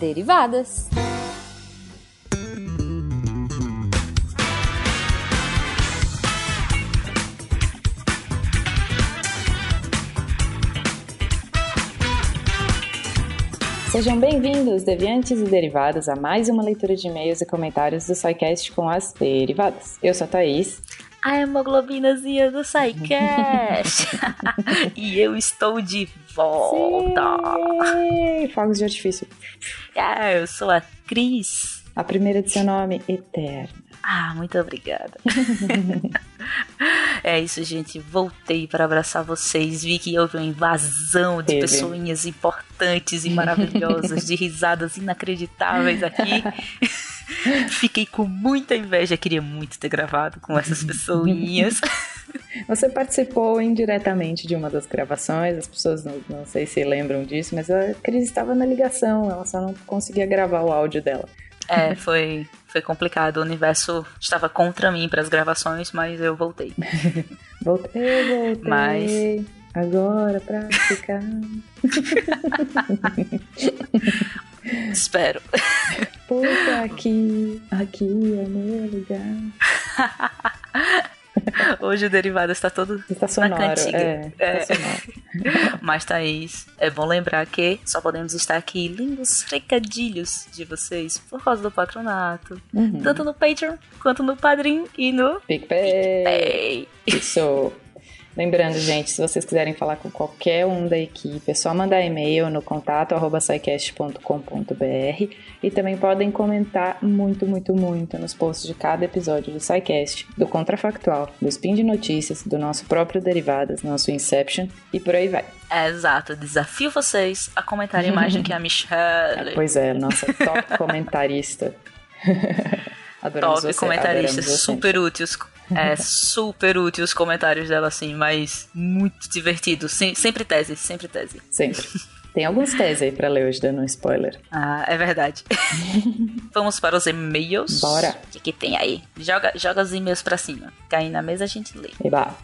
Derivadas. Sejam bem-vindos, deviantes e derivados, a mais uma leitura de e-mails e comentários do SciCast com as derivadas. Eu sou a Thaís. A hemoglobinazinha do SciCast. e eu estou de volta. Sim! Fogos de artifício. Ah, eu sou a Cris. A primeira de seu nome, Eterna. Ah, muito obrigada. é isso, gente. Voltei para abraçar vocês. Vi que houve uma invasão de Teve. pessoinhas importantes e maravilhosas, de risadas inacreditáveis aqui. Fiquei com muita inveja. Queria muito ter gravado com essas pessoinhas. Você participou indiretamente de uma das gravações, as pessoas não, não sei se lembram disso, mas a Cris estava na ligação, ela só não conseguia gravar o áudio dela. É, foi, foi complicado. O universo estava contra mim para as gravações, mas eu voltei. voltei, voltei. Mas. Agora pra ficar. Espero. Porque aqui, aqui é meu lugar. Hoje o derivado está todo está sonoro, na cantiga. É, é. Mas, Thaís, é bom lembrar que só podemos estar aqui lindos recadilhos de vocês por causa do patronato. Uhum. Tanto no Patreon, quanto no Padrim e no PicPay. PicPay. Isso. Lembrando, gente, se vocês quiserem falar com qualquer um da equipe, é só mandar e-mail no contato SciCast.com.br e também podem comentar muito, muito, muito nos posts de cada episódio do SciCast, do Contrafactual, do Spin de Notícias, do nosso próprio Derivadas, nosso Inception e por aí vai. É, exato, desafio vocês a comentarem mais do que a Michelle. pois é, nossa top comentarista. Adoramos top você, comentarista, super úteis é super útil os comentários dela, assim, mas muito divertido. Sem, sempre tese, sempre tese. Sempre. Tem alguns teses aí pra ler hoje, dando um spoiler. Ah, é verdade. Vamos para os e-mails. Bora. O que, que tem aí? Joga, joga os e-mails pra cima. Cair na mesa a gente lê. Eba.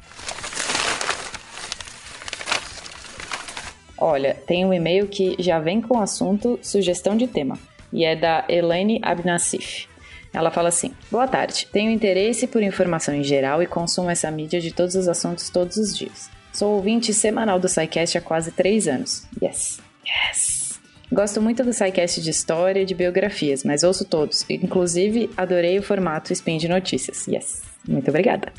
Olha, tem um e-mail que já vem com o assunto sugestão de tema. E é da Elaine Abnassif. Ela fala assim: Boa tarde, tenho interesse por informação em geral e consumo essa mídia de todos os assuntos todos os dias. Sou ouvinte semanal do SciCast há quase três anos. Yes, yes. Gosto muito do SciCast de história e de biografias, mas ouço todos. Inclusive, adorei o formato Spin de Notícias. Yes. Muito obrigada.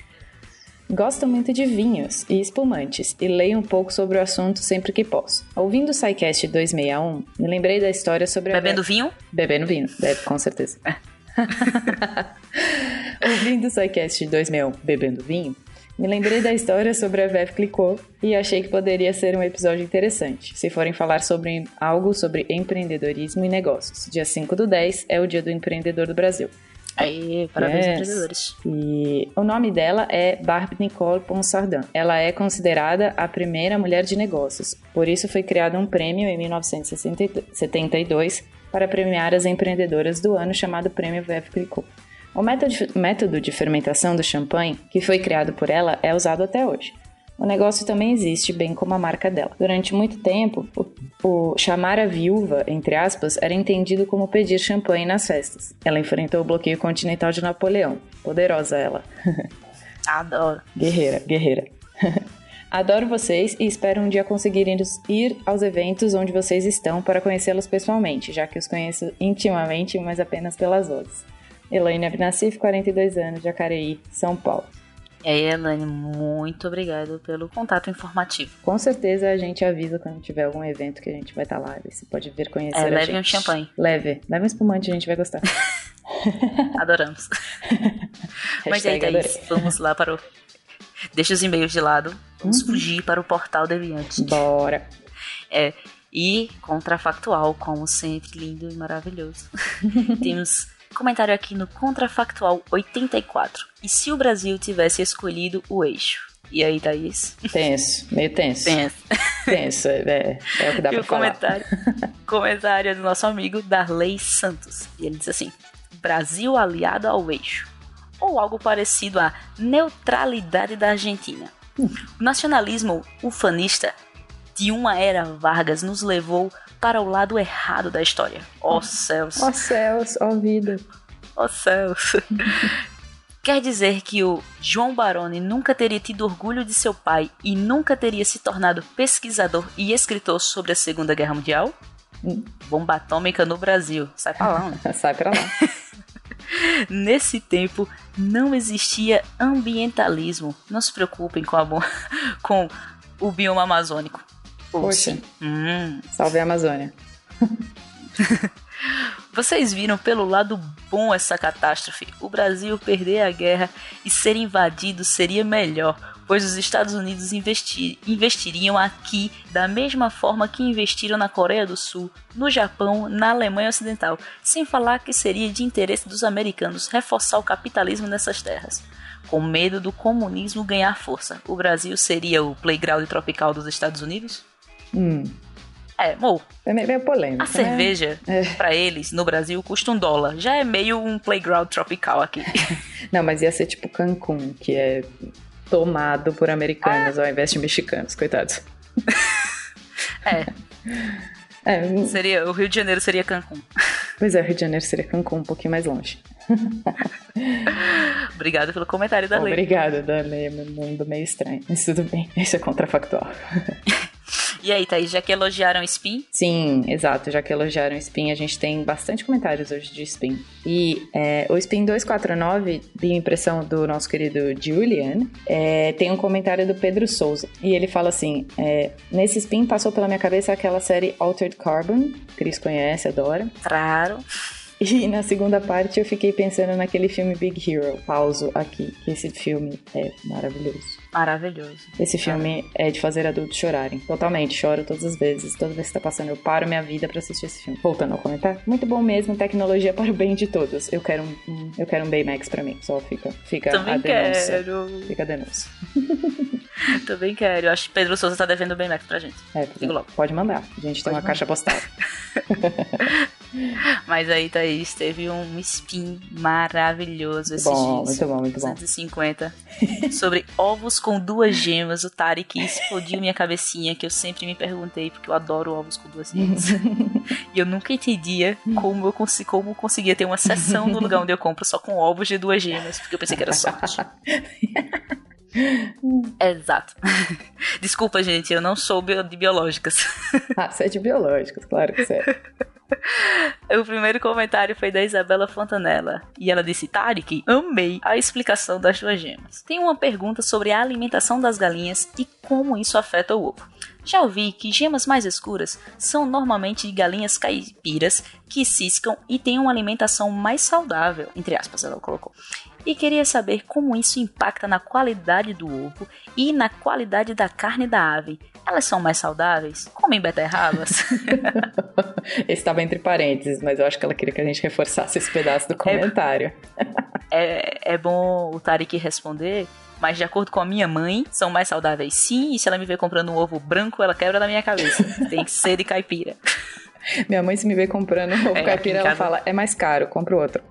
Gosto muito de vinhos e espumantes e leio um pouco sobre o assunto sempre que posso. Ouvindo o SciCast 261, me lembrei da história sobre Bebendo a... vinho? Bebendo vinho, deve, com certeza. Ouvindo o SciCast 2000 Bebendo Vinho, me lembrei da história sobre a Vef Clicou e achei que poderia ser um episódio interessante, se forem falar sobre algo sobre empreendedorismo e negócios. Dia 5 do 10 é o dia do empreendedor do Brasil. Aí, parabéns yes. empreendedores. E o nome dela é Barbie Nicole Ponsardin. Ela é considerada a primeira mulher de negócios. Por isso foi criado um prêmio em 1972 para premiar as empreendedoras do ano chamado Prêmio Veuve Clicquot. O método de fermentação do champanhe, que foi criado por ela, é usado até hoje. O negócio também existe, bem como a marca dela. Durante muito tempo, o, o, chamar a viúva, entre aspas, era entendido como pedir champanhe nas festas. Ela enfrentou o bloqueio continental de Napoleão. Poderosa ela. Adoro. Guerreira, guerreira. Adoro vocês e espero um dia conseguir ir aos eventos onde vocês estão para conhecê-los pessoalmente, já que os conheço intimamente, mas apenas pelas vozes. Elaine Abnassif, 42 anos, Jacareí, São Paulo. E aí, Elaine, muito obrigado pelo contato informativo. Com certeza a gente avisa quando tiver algum evento que a gente vai estar lá. Você pode vir conhecer é, a leve gente. um champanhe. Leve. Leve um espumante, a gente vai gostar. Adoramos. Mas aí, Thaís, vamos lá para o Deixa os e-mails de lado. Vamos uhum. fugir para o portal Deviante. Bora. É, e contrafactual, como sempre, lindo e maravilhoso. Temos comentário aqui no Contrafactual 84. E se o Brasil tivesse escolhido o eixo? E aí, Thaís? Tenso, meio tenso. Tenso. Tenso, é, é o que dá e pra o falar. Comentário, comentário é do nosso amigo Darley Santos. E ele diz assim: Brasil aliado ao eixo ou algo parecido à neutralidade da Argentina. O nacionalismo ufanista de uma era Vargas nos levou para o lado errado da história. Ó oh, céus. Ó oh, céus, ó oh, vida. Ó oh, céus. Quer dizer que o João Baroni nunca teria tido orgulho de seu pai e nunca teria se tornado pesquisador e escritor sobre a Segunda Guerra Mundial? Hum. Bomba atômica no Brasil. Sai pra lá, né? Sai pra lá. Nesse tempo não existia ambientalismo. Não se preocupem com, a com o bioma amazônico. Poxa. Hum. Salve a Amazônia. Vocês viram pelo lado bom essa catástrofe. O Brasil perder a guerra e ser invadido seria melhor, pois os Estados Unidos investir, investiriam aqui da mesma forma que investiram na Coreia do Sul, no Japão, na Alemanha Ocidental, sem falar que seria de interesse dos americanos reforçar o capitalismo nessas terras. Com medo do comunismo ganhar força, o Brasil seria o playground tropical dos Estados Unidos? Hum. É, mo. É meio polêmico. A né? cerveja, é. para eles, no Brasil, custa um dólar. Já é meio um playground tropical aqui. Não, mas ia ser tipo Cancún, que é tomado por americanos ah. ao invés de mexicanos, coitados. É. é. Seria, o Rio de Janeiro seria Cancún. Pois é, o Rio de Janeiro seria Cancún, um pouquinho mais longe. Obrigada pelo comentário da Lei. Obrigada, da Lei. Meu mundo meio estranho. Mas tudo bem, isso é contrafactual. E aí, Thaís, já que elogiaram Spin? Sim, exato, já que elogiaram Spin, a gente tem bastante comentários hoje de Spin. E é, o Spin 249, de impressão do nosso querido Julian, é, tem um comentário do Pedro Souza. E ele fala assim: é, Nesse Spin passou pela minha cabeça aquela série Altered Carbon, Cris conhece, adora. Claro. E na segunda parte eu fiquei pensando naquele filme Big Hero. Pauso aqui, que esse filme é maravilhoso. Maravilhoso. Esse filme é de fazer adultos chorarem. Totalmente, choro todas as vezes. Toda vez que tá passando, eu paro minha vida para assistir esse filme. Voltando ao comentário. Muito bom mesmo, tecnologia para o bem de todos. Eu quero um, eu quero um Baymax para mim. Só fica, fica Também a denúncia. Quero. Fica a denúncia. Também quero. Eu acho que Pedro Souza tá devendo o Baymax pra gente. É, Digo logo. pode mandar. A gente pode tem uma mandar. caixa postal. Mas aí, Thaís, teve um spin maravilhoso esses bom, dias. Muito bom, muito bom. 150. sobre ovos com duas gemas. O Tarek explodiu minha cabecinha, que eu sempre me perguntei, porque eu adoro ovos com duas gemas. e eu nunca entendia como eu como eu conseguia ter uma sessão no lugar onde eu compro só com ovos de duas gemas, porque eu pensei que era sorte. Exato. Desculpa, gente, eu não sou de biológicas. Ah, você é de biológicas, claro que você é. O primeiro comentário foi da Isabela Fontanella. E ela disse: Tarek, amei a explicação das duas gemas. Tem uma pergunta sobre a alimentação das galinhas e como isso afeta o ovo. Já ouvi que gemas mais escuras são normalmente de galinhas caipiras que ciscam e têm uma alimentação mais saudável, entre aspas, ela colocou e queria saber como isso impacta na qualidade do ovo e na qualidade da carne da ave. Elas são mais saudáveis? Comem beterrabas? esse estava entre parênteses, mas eu acho que ela queria que a gente reforçasse esse pedaço do é comentário. É, é, bom o Tarek responder, mas de acordo com a minha mãe, são mais saudáveis sim, e se ela me ver comprando um ovo branco, ela quebra da minha cabeça. Tem que ser de caipira. Minha mãe, se me vê comprando um ovo é, caipira, ela casa... fala: é mais caro, compra outro.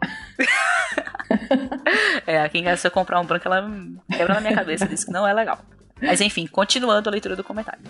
é, aqui em casa, se eu comprar um branco, ela quebra na minha cabeça, diz que não é legal. Mas enfim, continuando a leitura do comentário.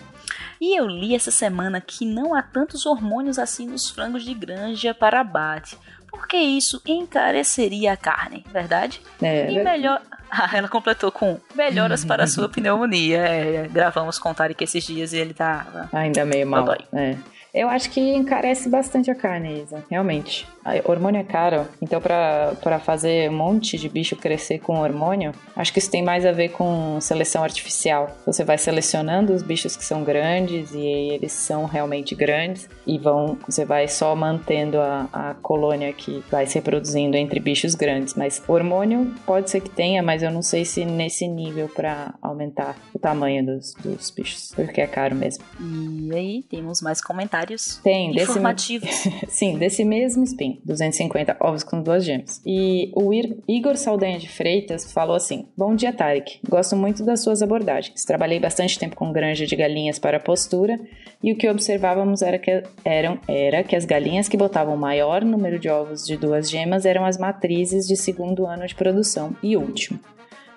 E eu li essa semana que não há tantos hormônios assim nos frangos de granja para abate, porque isso encareceria a carne, verdade? É, e melhor. Ah, ela completou com melhoras para a sua pneumonia. É, gravamos com o Tarek esses dias e ele tá. Ainda meio mal. É. Eu acho que encarece bastante a carne, Isa, realmente. Hormônio é caro, então para fazer um monte de bicho crescer com hormônio, acho que isso tem mais a ver com seleção artificial. Você vai selecionando os bichos que são grandes e eles são realmente grandes e vão, você vai só mantendo a, a colônia que vai se reproduzindo entre bichos grandes. Mas hormônio pode ser que tenha, mas eu não sei se nesse nível para aumentar o tamanho dos, dos bichos, porque é caro mesmo. E aí, temos mais comentários Tem, informativos. Desse, sim, desse mesmo spin, 250 ovos com duas gemas. E o Igor Saldanha de Freitas falou assim: Bom dia, Tarek. Gosto muito das suas abordagens. Trabalhei bastante tempo com granja de galinhas para postura e o que observávamos era que, eram, era que as galinhas que botavam o maior número de ovos de duas gemas eram as matrizes de segundo ano de produção e último.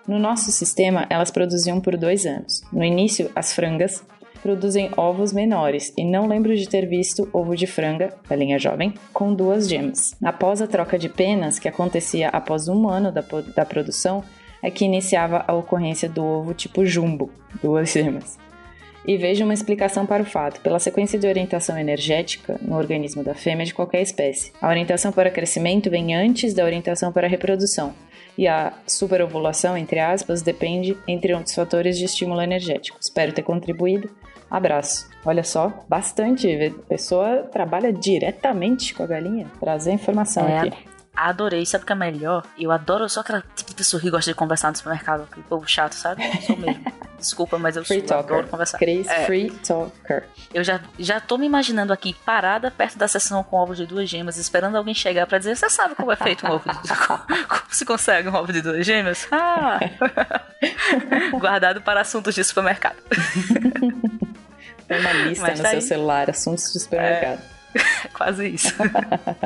No nosso sistema, elas produziam por dois anos. No início, as frangas produzem ovos menores e não lembro de ter visto ovo de franga, galinha jovem, com duas gemas. Após a troca de penas, que acontecia após um ano da, da produção, é que iniciava a ocorrência do ovo tipo jumbo, duas gemas. E vejo uma explicação para o fato, pela sequência de orientação energética no organismo da fêmea de qualquer espécie. A orientação para crescimento vem antes da orientação para reprodução, e a superovulação, entre aspas, depende, entre outros fatores, de estímulo energético. Espero ter contribuído. Abraço. Olha só, bastante. A pessoa trabalha diretamente com a galinha. Trazer informação é, aqui. Adorei. Sabe o que é melhor? Eu adoro só aquela tipo de pessoa que gosta de conversar no supermercado. Aquele povo chato, sabe? Eu sou mesmo. Desculpa, mas eu free sou, talker. adoro conversar. Cris, é. free talker. Eu já, já tô me imaginando aqui, parada perto da sessão com ovos de duas gemas, esperando alguém chegar para dizer, você sabe como é feito um ovo de... como se consegue um ovo de duas gemas? Ah! Guardado para assuntos de supermercado. Tem uma lista Mas no tá seu aí. celular, assuntos de supermercado. É, quase isso.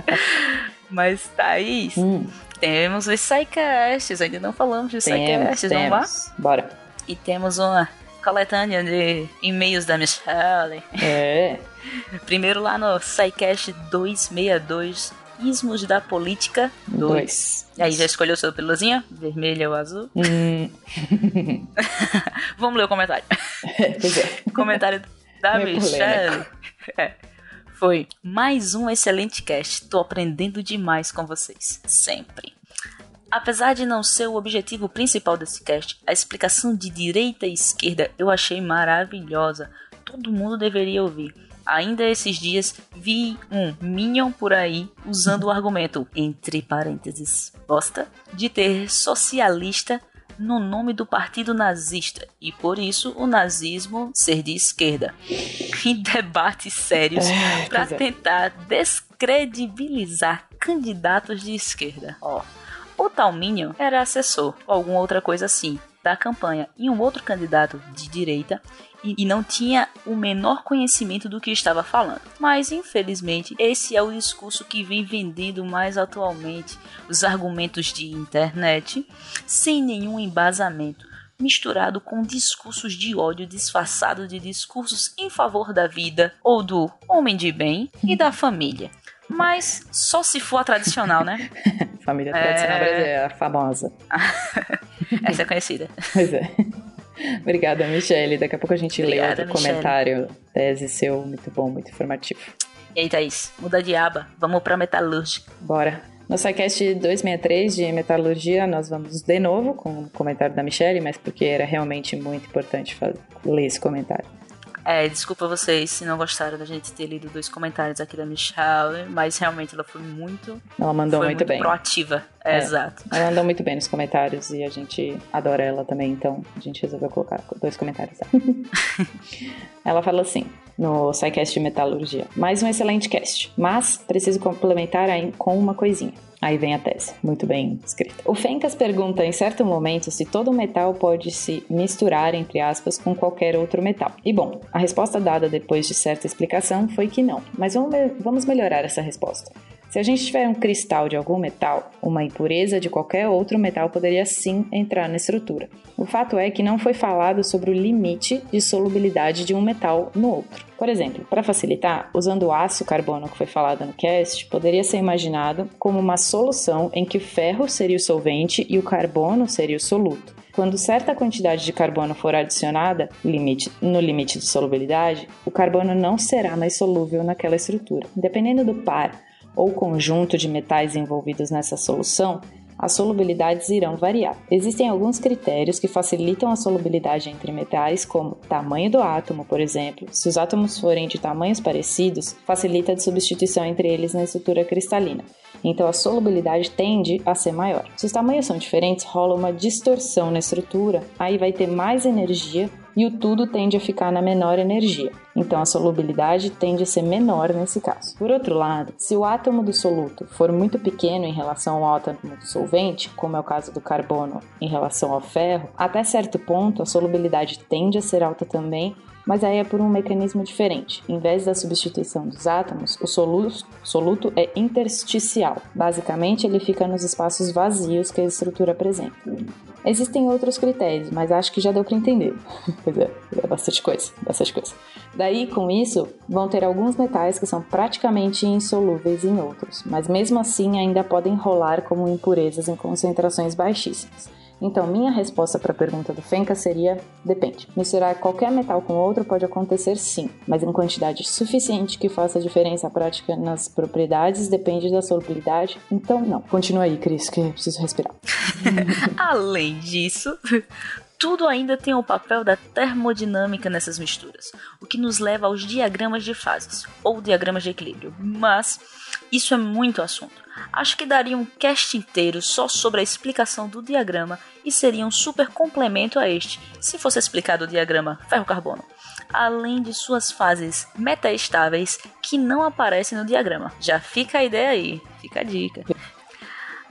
Mas, Thaís, hum. temos os Psycasts. Ainda não falamos de Psycasts. Vamos lá? Bora. E temos uma coletânea de e-mails da Michelle. É. Primeiro lá no Psycast 262, Ismos da Política 2. E aí, já escolheu sua peluzinha? Vermelha ou azul? Hum. Vamos ler o comentário. pois é. comentário da Michelle. É foi mais um excelente cast. Tô aprendendo demais com vocês, sempre. Apesar de não ser o objetivo principal desse cast, a explicação de direita e esquerda eu achei maravilhosa. Todo mundo deveria ouvir. Ainda esses dias vi um Minion por aí usando o argumento, entre parênteses, bosta, de ter socialista no nome do partido nazista e por isso o nazismo ser de esquerda. Em debates sérios é, para tentar descredibilizar candidatos de esquerda. Ó, o tal Minion era assessor ou alguma outra coisa assim da campanha e um outro candidato de direita e, não tinha o menor conhecimento do que estava falando. Mas infelizmente, esse é o discurso que vem vendendo mais atualmente os argumentos de internet sem nenhum embasamento misturado com discursos de ódio disfarçado de discursos em favor da vida ou do homem de bem e da família. Mas só se for a tradicional, né? família tradicional é... brasileira, famosa. Essa é conhecida. Pois é. Obrigada, Michele. Daqui a pouco a gente Obrigada, lê outro Michele. comentário. Tese seu, muito bom, muito informativo. E aí, Thaís? Muda de aba. Vamos pra metalúrgica. Bora. No SciCast 263 de metalurgia, nós vamos de novo com o comentário da Michelle, mas porque era realmente muito importante fazer, ler esse comentário. É, desculpa vocês se não gostaram da gente ter lido dois comentários aqui da Michelle, mas realmente ela foi muito. Ela mandou muito, muito bem. proativa. É, é, exato. Ela mandou muito bem nos comentários e a gente adora ela também, então a gente resolveu colocar dois comentários ela falou assim: no SciCast de Metalurgia. Mais um excelente cast, mas preciso complementar com uma coisinha. Aí vem a tese, muito bem escrita. O Fencas pergunta em certo momento se todo metal pode se misturar, entre aspas, com qualquer outro metal. E bom, a resposta dada depois de certa explicação foi que não, mas vamos, vamos melhorar essa resposta. Se a gente tiver um cristal de algum metal, uma impureza de qualquer outro metal poderia sim entrar na estrutura. O fato é que não foi falado sobre o limite de solubilidade de um metal no outro. Por exemplo, para facilitar, usando o aço carbono que foi falado no cast, poderia ser imaginado como uma solução em que o ferro seria o solvente e o carbono seria o soluto. Quando certa quantidade de carbono for adicionada limite, no limite de solubilidade, o carbono não será mais solúvel naquela estrutura. Dependendo do par ou conjunto de metais envolvidos nessa solução, as solubilidades irão variar. Existem alguns critérios que facilitam a solubilidade entre metais, como tamanho do átomo, por exemplo. Se os átomos forem de tamanhos parecidos, facilita a substituição entre eles na estrutura cristalina. Então a solubilidade tende a ser maior. Se os tamanhos são diferentes, rola uma distorção na estrutura, aí vai ter mais energia e o tudo tende a ficar na menor energia. Então a solubilidade tende a ser menor nesse caso. Por outro lado, se o átomo do soluto for muito pequeno em relação ao átomo do solvente, como é o caso do carbono em relação ao ferro, até certo ponto a solubilidade tende a ser alta também, mas aí é por um mecanismo diferente. Em vez da substituição dos átomos, o soluto, soluto é intersticial. Basicamente, ele fica nos espaços vazios que a estrutura apresenta. Existem outros critérios, mas acho que já deu para entender. pois é, é bastante coisa, bastante coisa. Daí, com isso, vão ter alguns metais que são praticamente insolúveis em outros, mas mesmo assim ainda podem rolar como impurezas em concentrações baixíssimas. Então, minha resposta para a pergunta do Fenka seria: depende. Misturar qualquer metal com outro pode acontecer sim, mas em quantidade suficiente que faça diferença prática nas propriedades depende da solubilidade. Então, não. Continua aí, Cris, que preciso respirar. Além disso, tudo ainda tem o papel da termodinâmica nessas misturas, o que nos leva aos diagramas de fases, ou diagramas de equilíbrio. Mas isso é muito assunto. Acho que daria um cast inteiro só sobre a explicação do diagrama e seria um super complemento a este, se fosse explicado o diagrama ferro-carbono, além de suas fases metaestáveis que não aparecem no diagrama. Já fica a ideia aí, fica a dica.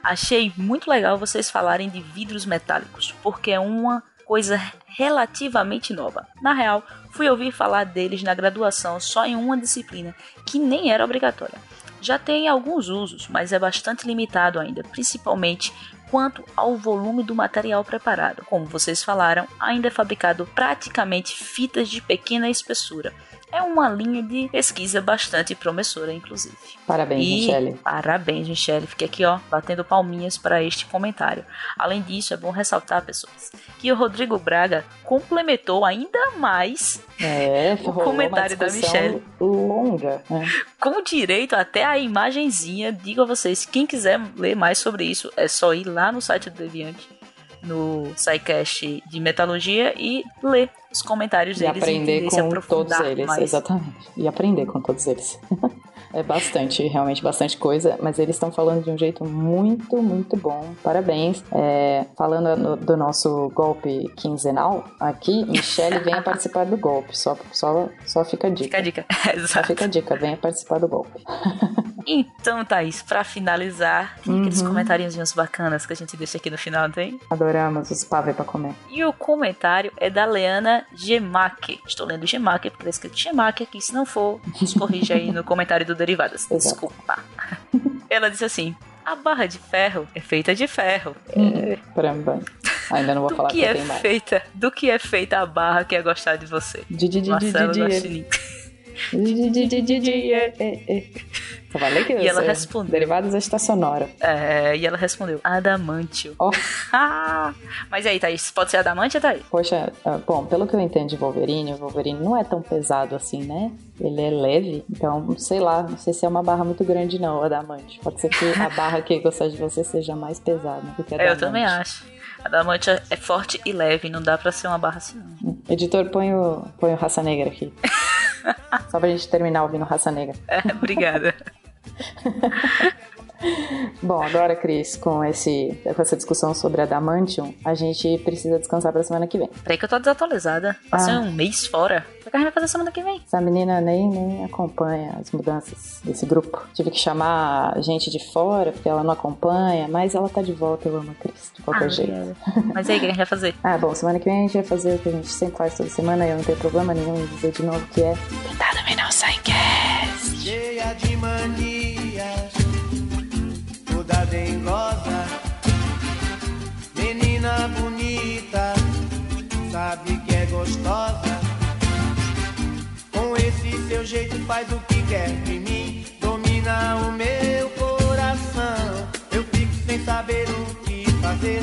Achei muito legal vocês falarem de vidros metálicos, porque é uma coisa relativamente nova. Na real, fui ouvir falar deles na graduação só em uma disciplina, que nem era obrigatória já tem alguns usos, mas é bastante limitado ainda, principalmente quanto ao volume do material preparado. Como vocês falaram, ainda é fabricado praticamente fitas de pequena espessura, é uma linha de pesquisa bastante promissora, inclusive. Parabéns, e Michele. Parabéns, Michele. Fiquei aqui, ó, batendo palminhas para este comentário. Além disso, é bom ressaltar, pessoas, que o Rodrigo Braga complementou ainda mais é, o comentário da Michelle. Longa, né? Com direito até a imagenzinha. Digo a vocês, quem quiser ler mais sobre isso, é só ir lá no site do Deviante no SciCast de Metalurgia e ler os comentários e deles aprender e com todos eles, mais. exatamente. E aprender com todos eles. é bastante, realmente bastante coisa, mas eles estão falando de um jeito muito, muito bom. Parabéns. É, falando no, do nosso golpe quinzenal, aqui, Michelle venha participar do golpe. Só, só, só fica a dica. Fica a dica, exato. Só fica a dica, venha participar do golpe. Então, Thaís, pra finalizar, tem uhum. aqueles comentários bacanas que a gente deixa aqui no final, tem? Adoramos os pavê pra comer. E o comentário é da Leana Gemaque. Estou lendo Gemaque porque tá escrito Gemaque aqui. Se não for, nos corrija aí no comentário do Derivadas. Desculpa. Ela disse assim: a barra de ferro é feita de ferro. Hum, Caramba. Ainda não vou do falar que, que é feita, Do que é feita a barra que é gostar de você? Marcelo de, Falei que e ela respondeu. Derivados esta sonora. É, e ela respondeu: Adamantio. Oh. Mas aí, Thaís, pode ser Adamantio, Thaís? Poxa, ah, bom, pelo que eu entendo de Wolverine, o Wolverine não é tão pesado assim, né? Ele é leve, então, sei lá, não sei se é uma barra muito grande, não, Adamante. Pode ser que a barra que gostar de você seja mais pesada do que a Eu também acho. Adamante é forte e leve, não dá pra ser uma barra assim, não. Editor, põe o, põe o Raça Negra aqui. Só pra gente terminar ouvindo Raça Negra. É, obrigada. Bom, agora, Cris, com, esse, com essa discussão sobre Adamantium, a gente precisa descansar pra semana que vem. Peraí que eu tô desatualizada. Passei ah. um mês fora. O que a gente vai fazer semana que vem? Essa menina nem, nem acompanha as mudanças desse grupo. Tive que chamar gente de fora, porque ela não acompanha, mas ela tá de volta, eu amo a Cris, de qualquer ah, jeito. Mas aí, o que a gente vai fazer? ah, bom, semana que vem a gente vai fazer o que a gente sempre faz toda semana, e eu não tenho problema nenhum em dizer de novo que é... Tentar não sai Cheia de manias gostosa. Com esse seu jeito faz o que quer de mim, domina o meu coração. Eu fico sem saber o que fazer,